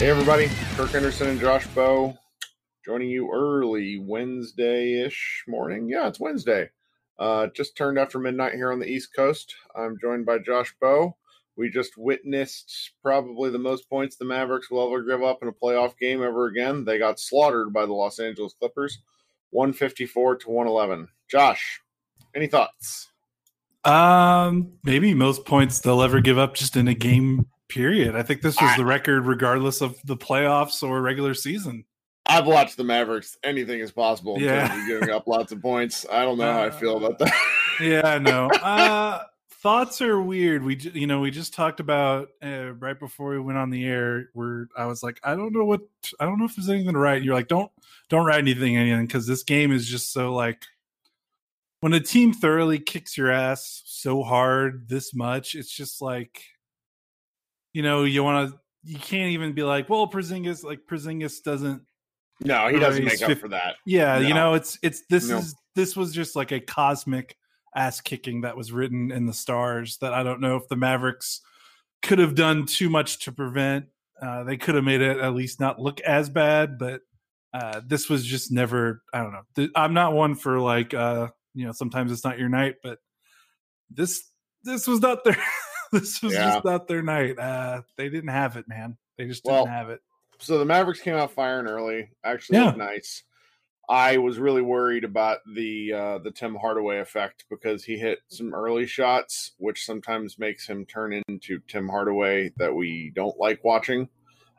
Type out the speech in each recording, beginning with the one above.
Hey, everybody. Kirk Henderson and Josh Bowe joining you early Wednesday ish morning. Yeah, it's Wednesday. Uh, just turned after midnight here on the East Coast. I'm joined by Josh Bowe. We just witnessed probably the most points the Mavericks will ever give up in a playoff game ever again. They got slaughtered by the Los Angeles Clippers, 154 to 111. Josh, any thoughts? Um, maybe most points they'll ever give up just in a game period. I think this was I- the record regardless of the playoffs or regular season. I've watched the Mavericks. Anything is possible Yeah. giving up lots of points. I don't know how I feel about that. Yeah, I know. uh thoughts are weird. We you know, we just talked about uh, right before we went on the air where I was like, I don't know what I don't know if there's anything to write. You're like, don't don't write anything anything cuz this game is just so like when a team thoroughly kicks your ass so hard this much, it's just like you know, you want to you can't even be like, well, Porzingis like Porzingis doesn't no, he doesn't make up for that. yeah, you know, it's it's this No. is this was just like a cosmic ass kicking that was written in the stars that I don't know if the Mavericks could have done too much to prevent. Uh, they could have made it at least not look as bad, but uh, this was just never. I don't know. I'm not one for like uh, you know. Sometimes it's not your night, but this this was not their this was Yeah. just not their night. Uh, they didn't have it, man. They just Well, didn't have it. So the Mavericks came out firing early. Actually, Yeah. nice. I was really worried about the uh, the Tim Hardaway effect because he hit some early shots, which sometimes makes him turn into Tim Hardaway that we don't like watching.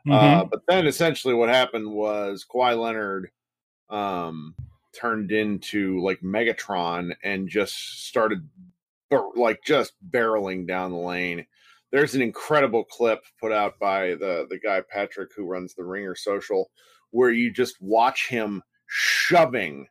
Mm-hmm. Uh, but then essentially what happened was Kawhi Leonard um, turned into like Megatron and just started like just barreling down the lane. There's an incredible clip put out by the the guy Patrick who runs the Ringer Social where you just watch him shoving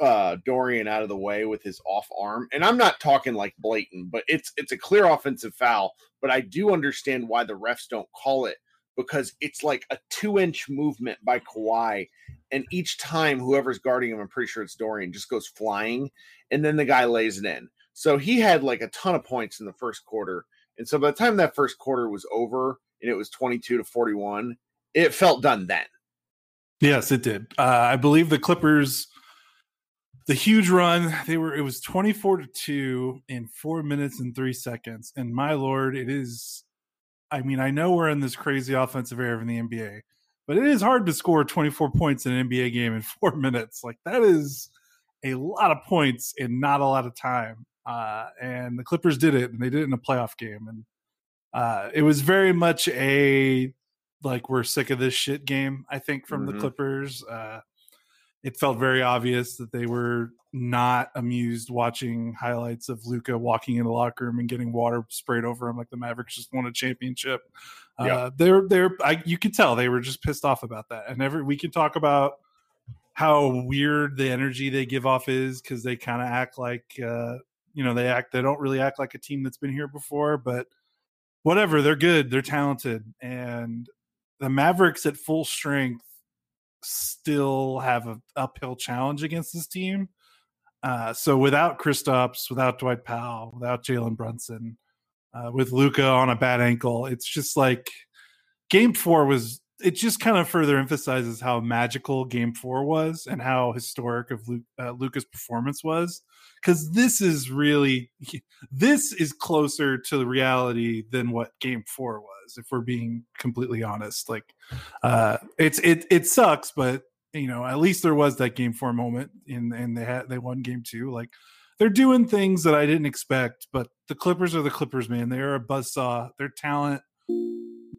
uh Dorian out of the way with his off arm. And I'm not talking like blatant, but it's it's a clear offensive foul, but I do understand why the refs don't call it because it's like a two inch movement by Kawhi. And each time whoever's guarding him, I'm pretty sure it's Dorian, just goes flying. And then the guy lays it in. So he had like a ton of points in the first quarter. And so by the time that first quarter was over and it was 22 to 41, it felt done then. Yes, it did. Uh, I believe the Clippers, the huge run, they were it was twenty four to two in four minutes and three seconds. And my lord, it is. I mean, I know we're in this crazy offensive era in the NBA, but it is hard to score twenty four points in an NBA game in four minutes. Like that is a lot of points in not a lot of time. Uh, and the Clippers did it, and they did it in a playoff game, and uh, it was very much a like we're sick of this shit game. I think from Mhm. the Clippers, uh, it felt very obvious that they were not amused watching highlights of Luka walking in the locker room and getting water sprayed over him like the Mavericks just won a championship. Yeah. Uh, they're they're I, you could tell they were just pissed off about that. And every we can talk about how weird the energy they give off is because they kind of act like uh, you know they act they don't really act like a team that's been here before, but whatever they're good they're talented and the mavericks at full strength still have an uphill challenge against this team uh, so without Kristaps, without Dwight Powell, without Jalen Brunson, uh, with Luka on a bad ankle, it's just like Game Four was. It just kind of further emphasizes how magical Game Four was and how historic of Lu- uh, Luka's performance was. Because this is really, this is closer to the reality than what Game Four was. If we're being completely honest, like uh, it's it it sucks, but you know, at least there was that game four moment and and they had they won game two. Like they're doing things that I didn't expect, but the Clippers are the Clippers, man. They are a buzzsaw. Their talent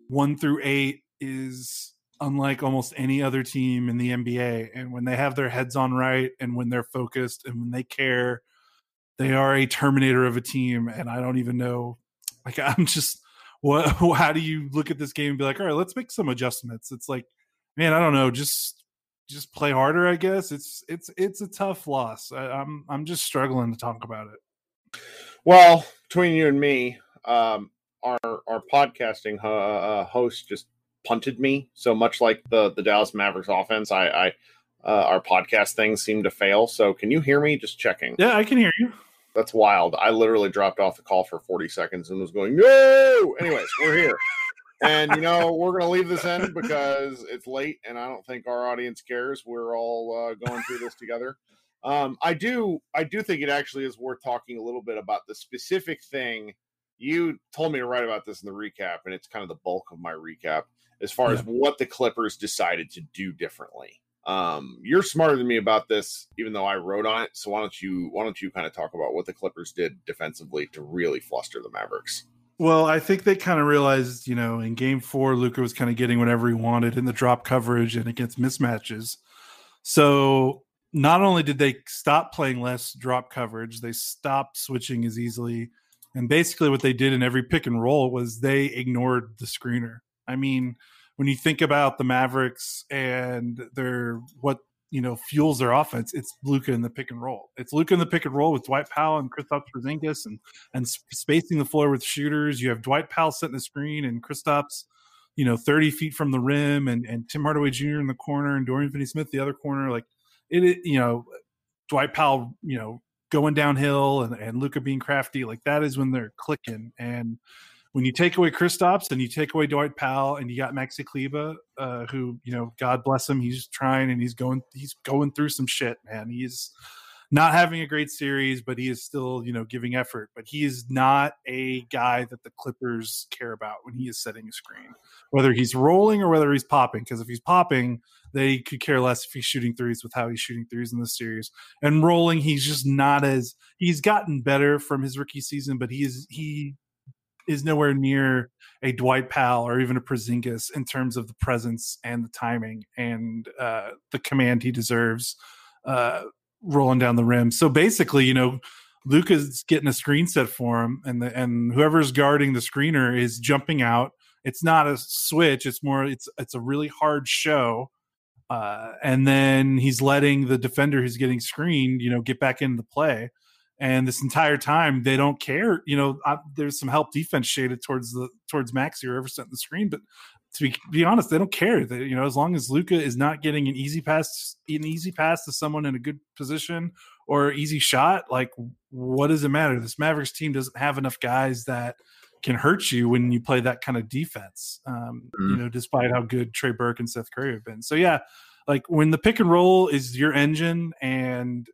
one through eight is unlike almost any other team in the NBA. And when they have their heads on right and when they're focused and when they care, they are a terminator of a team. And I don't even know like I'm just what how do you look at this game and be like, all right, let's make some adjustments? It's like, man, I don't know, just just play harder, I guess. It's it's it's a tough loss. I, I'm I'm just struggling to talk about it. Well, between you and me, um, our our podcasting ho- uh, host just punted me. So much like the the Dallas Mavericks offense, I, I uh, our podcast things seem to fail. So can you hear me? Just checking. Yeah, I can hear you. That's wild. I literally dropped off the call for forty seconds and was going no. Anyways, we're here. and you know we're going to leave this in because it's late, and I don't think our audience cares. We're all uh, going through this together. Um, I do, I do think it actually is worth talking a little bit about the specific thing you told me to write about this in the recap, and it's kind of the bulk of my recap as far yeah. as what the Clippers decided to do differently. Um, you're smarter than me about this, even though I wrote on it. So why don't you why don't you kind of talk about what the Clippers did defensively to really fluster the Mavericks? Well, I think they kind of realized, you know, in game four, Luka was kind of getting whatever he wanted in the drop coverage and against mismatches. So not only did they stop playing less drop coverage, they stopped switching as easily. And basically, what they did in every pick and roll was they ignored the screener. I mean, when you think about the Mavericks and their what you know fuels their offense, it's Luka in the pick and roll. It's Luka in the pick and roll with Dwight Powell and Kristaps Porzingis, and and spacing the floor with shooters. You have Dwight Powell setting the screen and Kristaps, you know, thirty feet from the rim, and and Tim Hardaway Jr. in the corner and Dorian Finney-Smith the other corner. Like it, you know, Dwight Powell, you know, going downhill and, and Luka being crafty, like that is when they're clicking. And when you take away Kristaps and you take away Dwight Powell and you got Maxi Kleber, uh, who, you know, God bless him, he's trying and he's going he's going through some shit, man. He's not having a great series, but he is still, you know, giving effort. But he is not a guy that the Clippers care about when he is setting a screen, whether he's rolling or whether he's popping. Because if he's popping, they could care less if he's shooting threes with how he's shooting threes in this series. And rolling, he's just not as he's gotten better from his rookie season, but he is he is nowhere near a Dwight Powell or even a Porzingis in terms of the presence and the timing and uh, the command he deserves. Uh, rolling down the rim. So basically, you know, Luka's getting a screen set for him, and the, and whoever's guarding the screener is jumping out. It's not a switch; it's more it's it's a really hard show. Uh, and then he's letting the defender who's getting screened, you know, get back into the play. And this entire time, they don't care. You know, I, there's some help defense shaded towards the towards Maxi or ever setting the screen, but to be, be honest, they don't care. They, you know, as long as Luka is not getting an easy pass, an easy pass to someone in a good position or easy shot, like what does it matter? This Mavericks team doesn't have enough guys that can hurt you when you play that kind of defense. Um, mm-hmm. You know, despite how good Trey Burke and Seth Curry have been. So yeah, like when the pick and roll is your engine and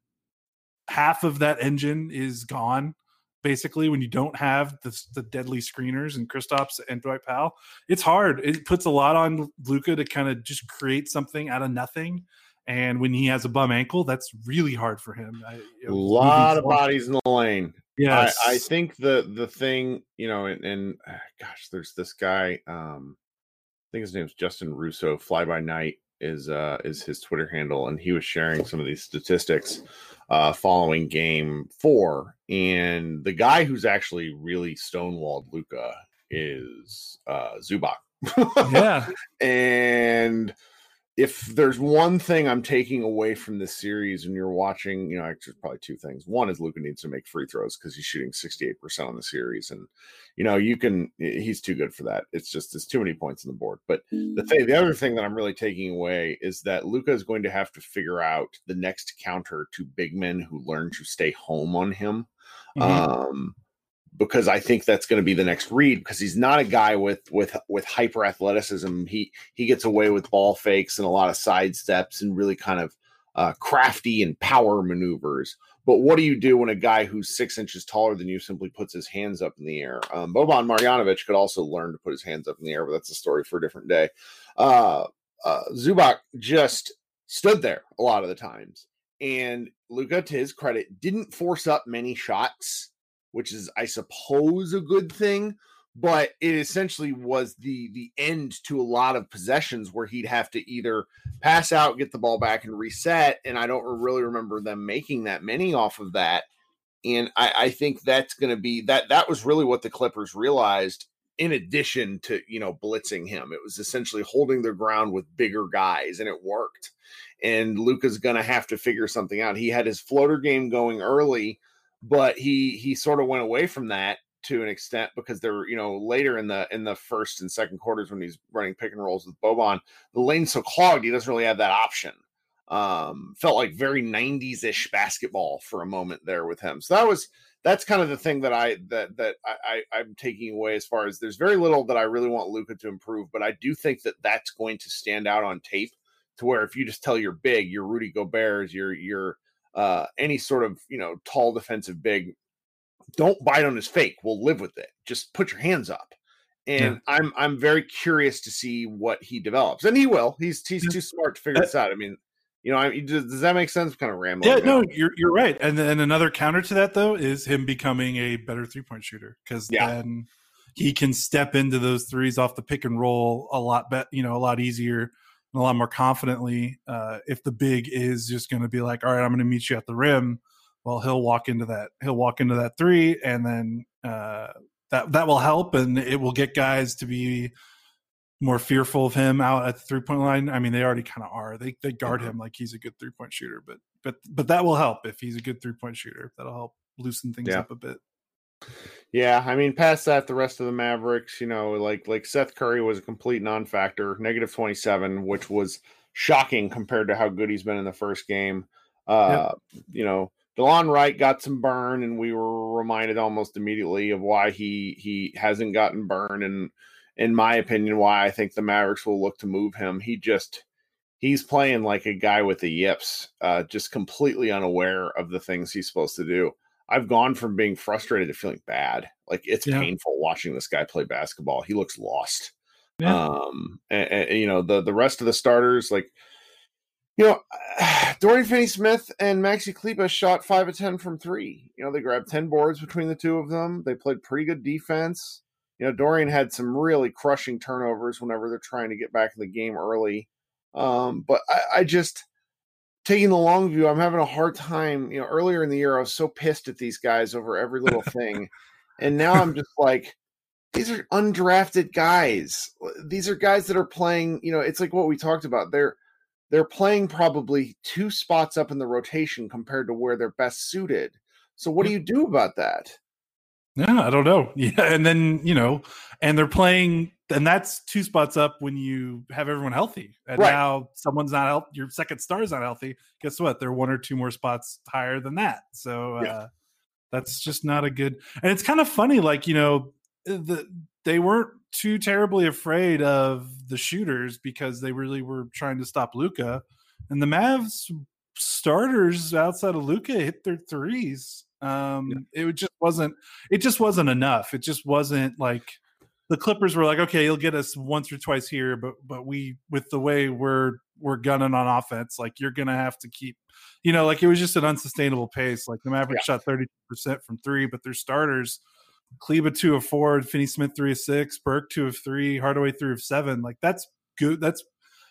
half of that engine is gone basically when you don't have the, the deadly screeners and Kristaps and Dwight Powell. It's hard. It puts a lot on Luka to kind of just create something out of nothing. And when he has a bum ankle, that's really hard for him. I, a lot of bodies in the lane. Yeah, I, I, think the the thing, you know, and, and ah, gosh, there's this guy. Um, I think his name's Justin Russo. Fly by night is uh is his Twitter handle, and he was sharing some of these statistics uh, following game four. And the guy who's actually really stonewalled Luka is uh, Zubac. yeah. And if there's one thing I'm taking away from this series and you're watching, you know, actually probably two things. One is Luka needs to make free throws because he's shooting 68% on the series. And, you know, you can, he's too good for that. It's just, there's too many points on the board. But the thing, the other thing that I'm really taking away is that Luka is going to have to figure out the next counter to big men who learn to stay home on him. Mm-hmm. Um, because I think that's going to be the next read because he's not a guy with with with hyper athleticism. He he gets away with ball fakes and a lot of side steps and really kind of uh, crafty and power maneuvers. But what do you do when a guy who's six inches taller than you simply puts his hands up in the air? Um, Boban Marjanovic could also learn to put his hands up in the air, but that's a story for a different day. Uh, uh, Zubac just stood there a lot of the times, and Luka, to his credit, didn't force up many shots which is, I suppose, a good thing. But it essentially was the the end to a lot of possessions where he'd have to either pass out, get the ball back, and reset. And I don't really remember them making that many off of that. And I, I think that's going to be that. That was really what the Clippers realized. In addition to you know blitzing him, it was essentially holding their ground with bigger guys, and it worked. And luka's going to have to figure something out. He had his floater game going early but he he sort of went away from that to an extent because they're you know later in the in the first and second quarters when he's running pick and rolls with Boban, the lane's so clogged he doesn't really have that option. Um, felt like very 90s ish basketball for a moment there with him. So that was that's kind of the thing that I that that I, I I'm taking away as far as there's very little that I really want Luka to improve, but I do think that that's going to stand out on tape to where if you just tell you're big, you're Rudy Gobert, you're you're uh, any sort of you know tall defensive big, don't bite on his fake. We'll live with it. Just put your hands up. And yeah. I'm I'm very curious to see what he develops, and he will. He's he's too smart to figure this out. I mean, you know, I mean, does, does that make sense? Kind of rambling. Yeah, no, you're you're right. And then another counter to that though is him becoming a better three point shooter because yeah. then he can step into those threes off the pick and roll a lot better, you know, a lot easier a lot more confidently. Uh, if the big is just going to be like, all right, I'm going to meet you at the rim. Well, he'll walk into that. He'll walk into that three, and then uh, that that will help, and it will get guys to be more fearful of him out at the three point line. I mean, they already kind of are. They they guard him like he's a good three point shooter, but but but that will help if he's a good three point shooter. That'll help loosen things yeah. up a bit. Yeah, I mean, past that, the rest of the Mavericks, you know, like like Seth Curry was a complete non-factor, negative twenty seven, which was shocking compared to how good he's been in the first game. Uh, yep. You know, Delon Wright got some burn, and we were reminded almost immediately of why he he hasn't gotten burn and in my opinion, why I think the Mavericks will look to move him. He just he's playing like a guy with the yips, uh, just completely unaware of the things he's supposed to do. I've gone from being frustrated to feeling bad. Like it's yeah. painful watching this guy play basketball. He looks lost. Yeah. Um, and, and, you know the the rest of the starters, like you know, Dorian Finney-Smith and Maxi Kleber shot five of ten from three. You know, they grabbed ten boards between the two of them. They played pretty good defense you know, Dorian had some really crushing turnovers whenever they're trying to get back in the game early. Um, but I, I just taking the long view, I'm having a hard time. You know, earlier in the year, I was so pissed at these guys over every little thing. and now I'm just like, these are undrafted guys. These are guys that are playing, you know, it's like what we talked about. They're they're playing probably two spots up in the rotation compared to where they're best suited. So what do mm. you do about that? Yeah, I don't know. Yeah, and then you know, and they're playing, and that's two spots up when you have everyone healthy. And right. now someone's not healthy. Your second star is not healthy. Guess what? They're one or two more spots higher than that. So yeah. uh, that's just not a good. And it's kind of funny, like you know, the they weren't too terribly afraid of the shooters because they really were trying to stop Luka, and the Mavs starters outside of Luka hit their threes um, yeah. It just wasn't. It just wasn't enough. It just wasn't like the Clippers were like, okay, you'll get us once or twice here, but but we with the way we're we're gunning on offense, like you're gonna have to keep, you know, like it was just an unsustainable pace. Like the Mavericks yeah. shot thirty percent from three, but their starters, Kleber two of four, Finney Smith three of six, Burke two of three, Hardaway three of seven. Like that's good. That's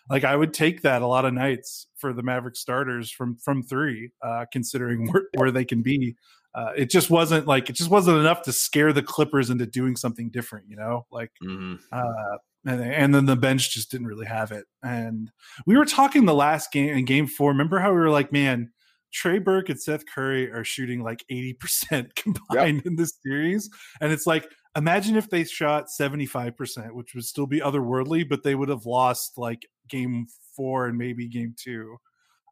like I would take that a lot of nights for the Maverick starters from from three, uh, considering where, where they can be uh, it just wasn't like it just wasn't enough to scare the Clippers into doing something different, you know. Like, mm-hmm. uh, and, and then the bench just didn't really have it. And we were talking the last game in Game Four. Remember how we were like, man, Trey Burke and Seth Curry are shooting like eighty percent combined yep. in this series, and it's like imagine if they shot 75%, which would still be otherworldly, but they would have lost like game four and maybe game two.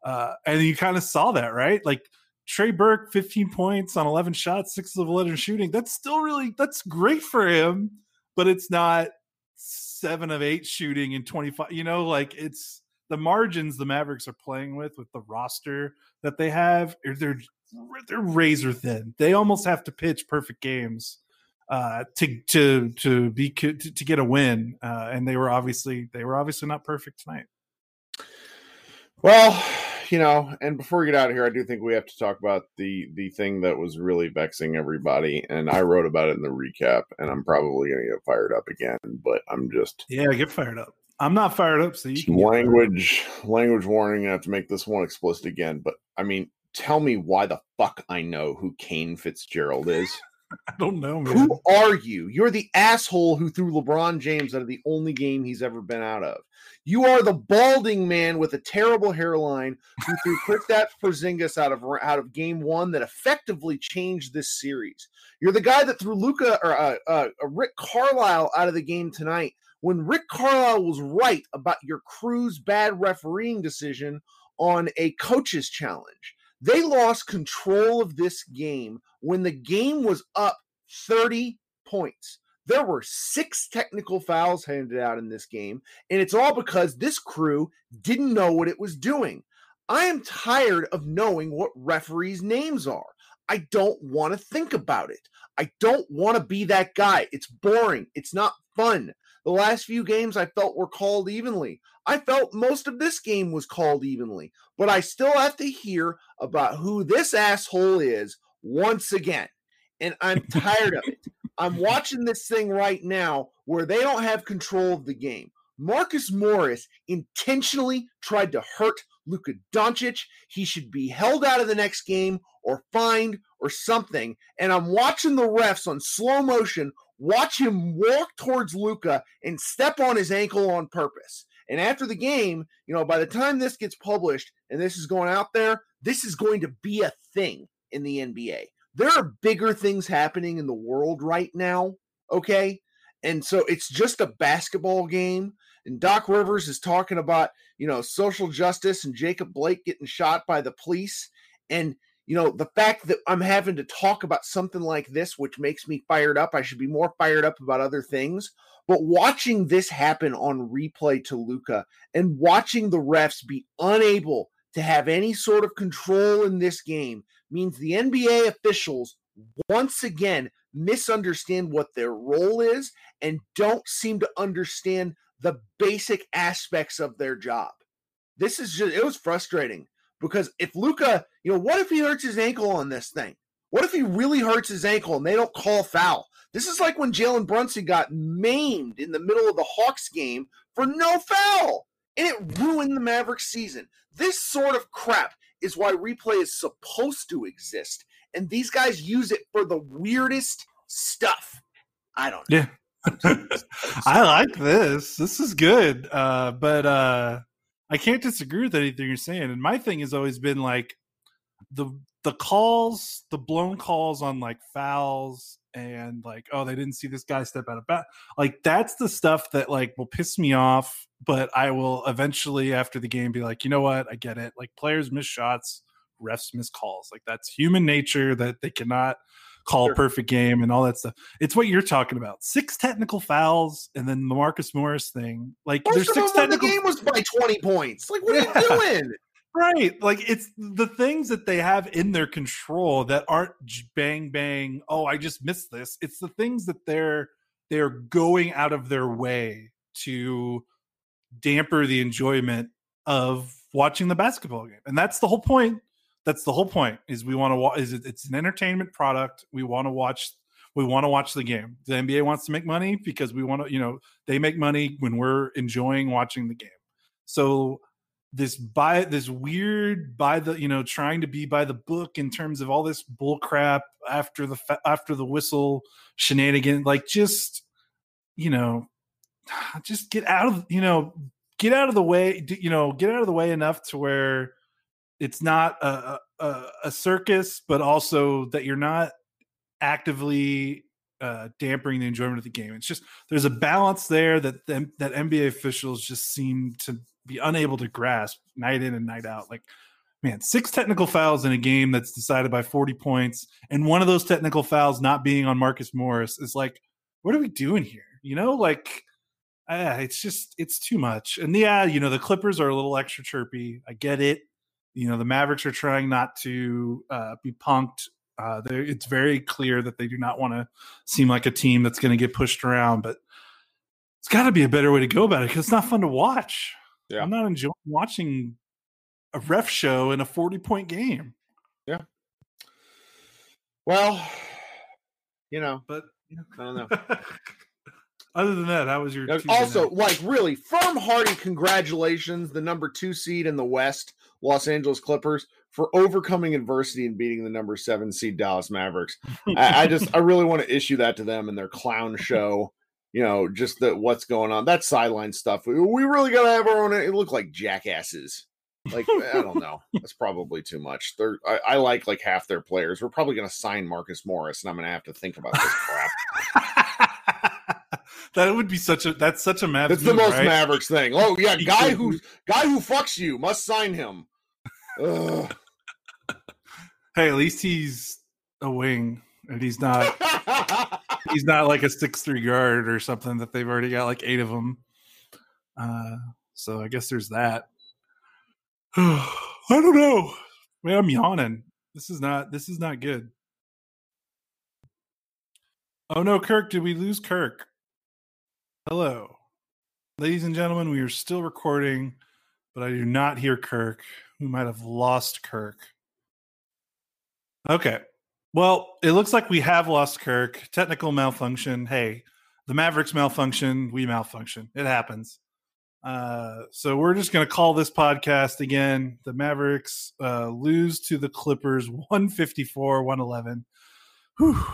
Uh, and you kind of saw that, right? Like Trey Burke, 15 points on 11 shots, six of 11 shooting. That's still really, that's great for him, but it's not seven of eight shooting in 25. You know, like it's the margins the Mavericks are playing with, with the roster that they have, they're, they're razor thin. They almost have to pitch perfect games uh, to to to be to, to get a win, uh, and they were obviously they were obviously not perfect tonight. Well, you know, and before we get out of here, I do think we have to talk about the the thing that was really vexing everybody, and I wrote about it in the recap, and I'm probably going to get fired up again, but I'm just yeah, get fired up. I'm not fired up, so you can language language warning. I have to make this one explicit again, but I mean, tell me why the fuck I know who Kane Fitzgerald is. I don't know, man. Who are you? You're the asshole who threw LeBron James out of the only game he's ever been out of. You are the balding man with a terrible hairline who threw Kristaps Porzingis out of out of game one that effectively changed this series. You're the guy that threw Luka or uh, uh, uh, Rick Carlisle out of the game tonight when Rick Carlisle was right about your crew's bad refereeing decision on a coach's challenge. They lost control of this game when the game was up 30 points. There were six technical fouls handed out in this game, and it's all because this crew didn't know what it was doing. I am tired of knowing what referees' names are. I don't want to think about it. I don't want to be that guy. It's boring. It's not fun. The last few games I felt were called evenly. I felt most of this game was called evenly, but I still have to hear about who this asshole is once again. And I'm tired of it. I'm watching this thing right now where they don't have control of the game. Marcus Morris intentionally tried to hurt Luka Doncic. He should be held out of the next game or fined or something. And I'm watching the refs on slow motion watch him walk towards Luka and step on his ankle on purpose. And after the game, you know, by the time this gets published and this is going out there, this is going to be a thing in the NBA. There are bigger things happening in the world right now, okay? And so it's just a basketball game. And Doc Rivers is talking about, you know, social justice and Jacob Blake getting shot by the police. And you know, the fact that I'm having to talk about something like this, which makes me fired up, I should be more fired up about other things. But watching this happen on replay to Luka and watching the refs be unable to have any sort of control in this game means the NBA officials once again misunderstand what their role is and don't seem to understand the basic aspects of their job. This is just, it was frustrating because if Luka, you know, what if he hurts his ankle on this thing? What if he really hurts his ankle and they don't call foul? This is like when Jalen Brunson got maimed in the middle of the Hawks game for no foul, and it ruined the Mavericks season. This sort of crap is why replay is supposed to exist, and these guys use it for the weirdest stuff. I don't know. Yeah. I like this. This is good. Uh, but uh, I can't disagree with anything you're saying. And my thing has always been like the the calls, the blown calls on like fouls and like, oh, they didn't see this guy step out of bat. Like that's the stuff that like will piss me off. But I will eventually after the game be like, you know what? I get it. Like players miss shots, refs miss calls. Like that's human nature that they cannot call sure. perfect game and all that stuff. It's what you're talking about. Six technical fouls and then the Marcus Morris thing. Like there's six technical. The game was by 20 points. Like what are you doing? Right. Like it's the things that they have in their control that aren't bang bang, oh, I just missed this. It's the things that they're they're going out of their way to damper the enjoyment of watching the basketball game. And that's the whole point that's the whole point is we want to watch is it, it's an entertainment product we want to watch we want to watch the game. The nba wants to make money because we want to you know they make money when we're enjoying watching the game. So this by this weird by the you know trying to be by the book in terms of all this bull crap after the after the whistle shenanigan like just you know just get out of you know get out of the way you know get out of the way enough to where it's not a, a, a circus, but also that you're not actively uh, dampening the enjoyment of the game. It's just there's a balance there that that NBA officials just seem to be unable to grasp night in and night out. Like, man, six technical fouls in a game that's decided by 40 points, and one of those technical fouls not being on Marcus Morris is like, what are we doing here? You know, like. Uh, it's just it's too much and yeah you know the clippers are a little extra chirpy i get it you know the Mavericks are trying not to uh, be punked. Uh, it's very clear that they do not want to seem like a team that's going to get pushed around, but it's got to be a better way to go about it because it's not fun to watch. Yeah. I'm not enjoying watching a ref show in a 40 point game. Yeah. Well, you know, but I don't know. Other than that, how was your also like really firm hearty congratulations, the number two seed in the West Los Angeles Clippers for overcoming adversity and beating the number seven seed Dallas Mavericks. I, I, just I really want to issue that to them and their clown show. You know, just the what's going on. That sideline stuff. We, we really gotta have our own. It looked like jackasses. Like I don't know. That's probably too much. They're I, I, like like half their players. We're probably gonna sign Marcus Morris, and I'm gonna have to think about this crap. that would be such a that's such a Mavericks. It's the most right? Mavericks thing. Oh yeah, guy who guy who fucks you must sign him. Hey, at least he's a wing, and he's not. he's not like a six three guard or something that they've already got like eight of them. Uh, so I guess there's that. I don't know. Man, I'm yawning. This is not. This is not good. Oh no, Kirk! Did we lose Kirk? Hello, ladies and gentlemen. We are still recording, but I do not hear Kirk. We might have lost Kirk. Okay. Well, it looks like we have lost Kirk. Technical malfunction. Hey, the Mavericks malfunction. We malfunction. It happens. Uh, so we're just going to call this podcast again. The Mavericks uh, lose to the Clippers 154 111.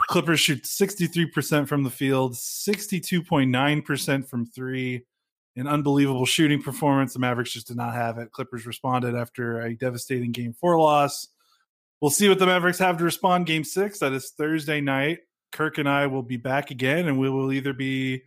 Clippers shoot 63% from the field, 62.9% from three. An unbelievable shooting performance. The Mavericks just did not have it. Clippers responded after a devastating game four loss. We'll see what the Mavericks have to respond game six. That is Thursday night. Kirk and I will be back again, and we will either be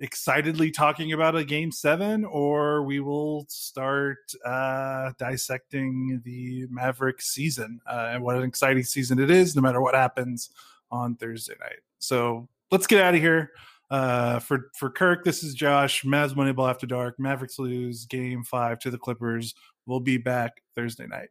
excitedly talking about a game seven or we will start uh, dissecting the Maverick season uh, and what an exciting season it is, no matter what happens on Thursday night. So let's get out of here. Uh, for for Kirk, this is Josh. Mavs Moneyball After Dark. Mavericks lose game five to the Clippers. We'll be back Thursday night.